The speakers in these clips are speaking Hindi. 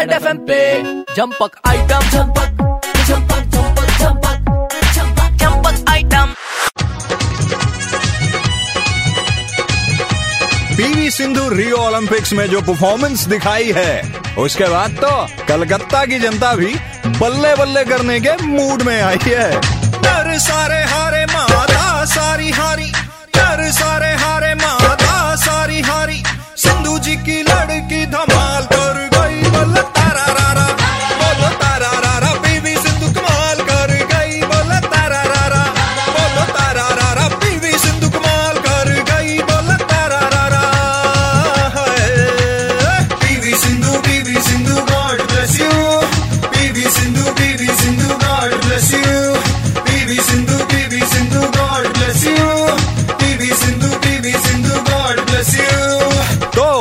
रेड एफ़ पे जंपक आइटम जंपक जंपक जंपक जंपक जंपक जंपक item PV Sindhu Rio Olympics में जो परफॉर्मेंस दिखाई है, उसके बाद तो कलकत्ता की जनता भी बल्ले बल्ले करने के मूड में आई है। डर सारे हारे माता सारी हारी। डर सारे हारे माता सारी हारी। सिंधु जी की लड़की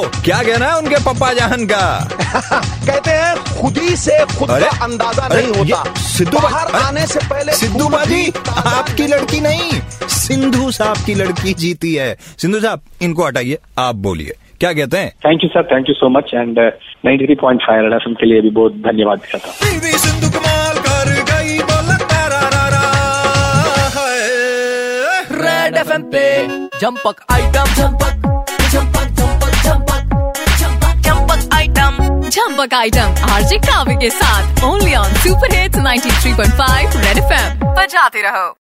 क्या कहना है उनके पप्पा जान का? कहते हैं खुद ही से खुद का अंदाज़ा अरे, नहीं होता। सिद्धू बाहर अरे, आने से पहले सिद्धू बाजी आपकी लड़की नहीं। सिंधु साहब की लड़की जीती है। सिंधु साहब इनको हटाइए आप बोलिए। क्या कहते हैं? Thank you sir thank you so much and ninety three point five Red F के लिए भी बहुत धन्यवाद दिया था सिंधु कमाल कर गई बोल तारा रारा रेड एफ़ एम पे जंपक आइटम जंपक झम्बक आइटम आरजे कावे के साथ only on super hits 93.5 Red FM बजाते रहो।